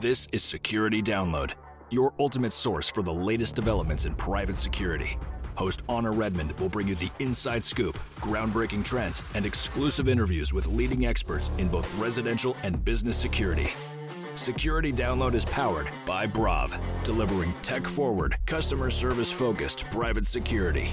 This is Security Download, your ultimate source for the latest developments in private security. Host Anna Redmond will bring you the inside scoop, groundbreaking trends, and exclusive interviews with leading experts in both residential and business security. Security Download is powered by Braav, delivering tech forward, customer service focused private security.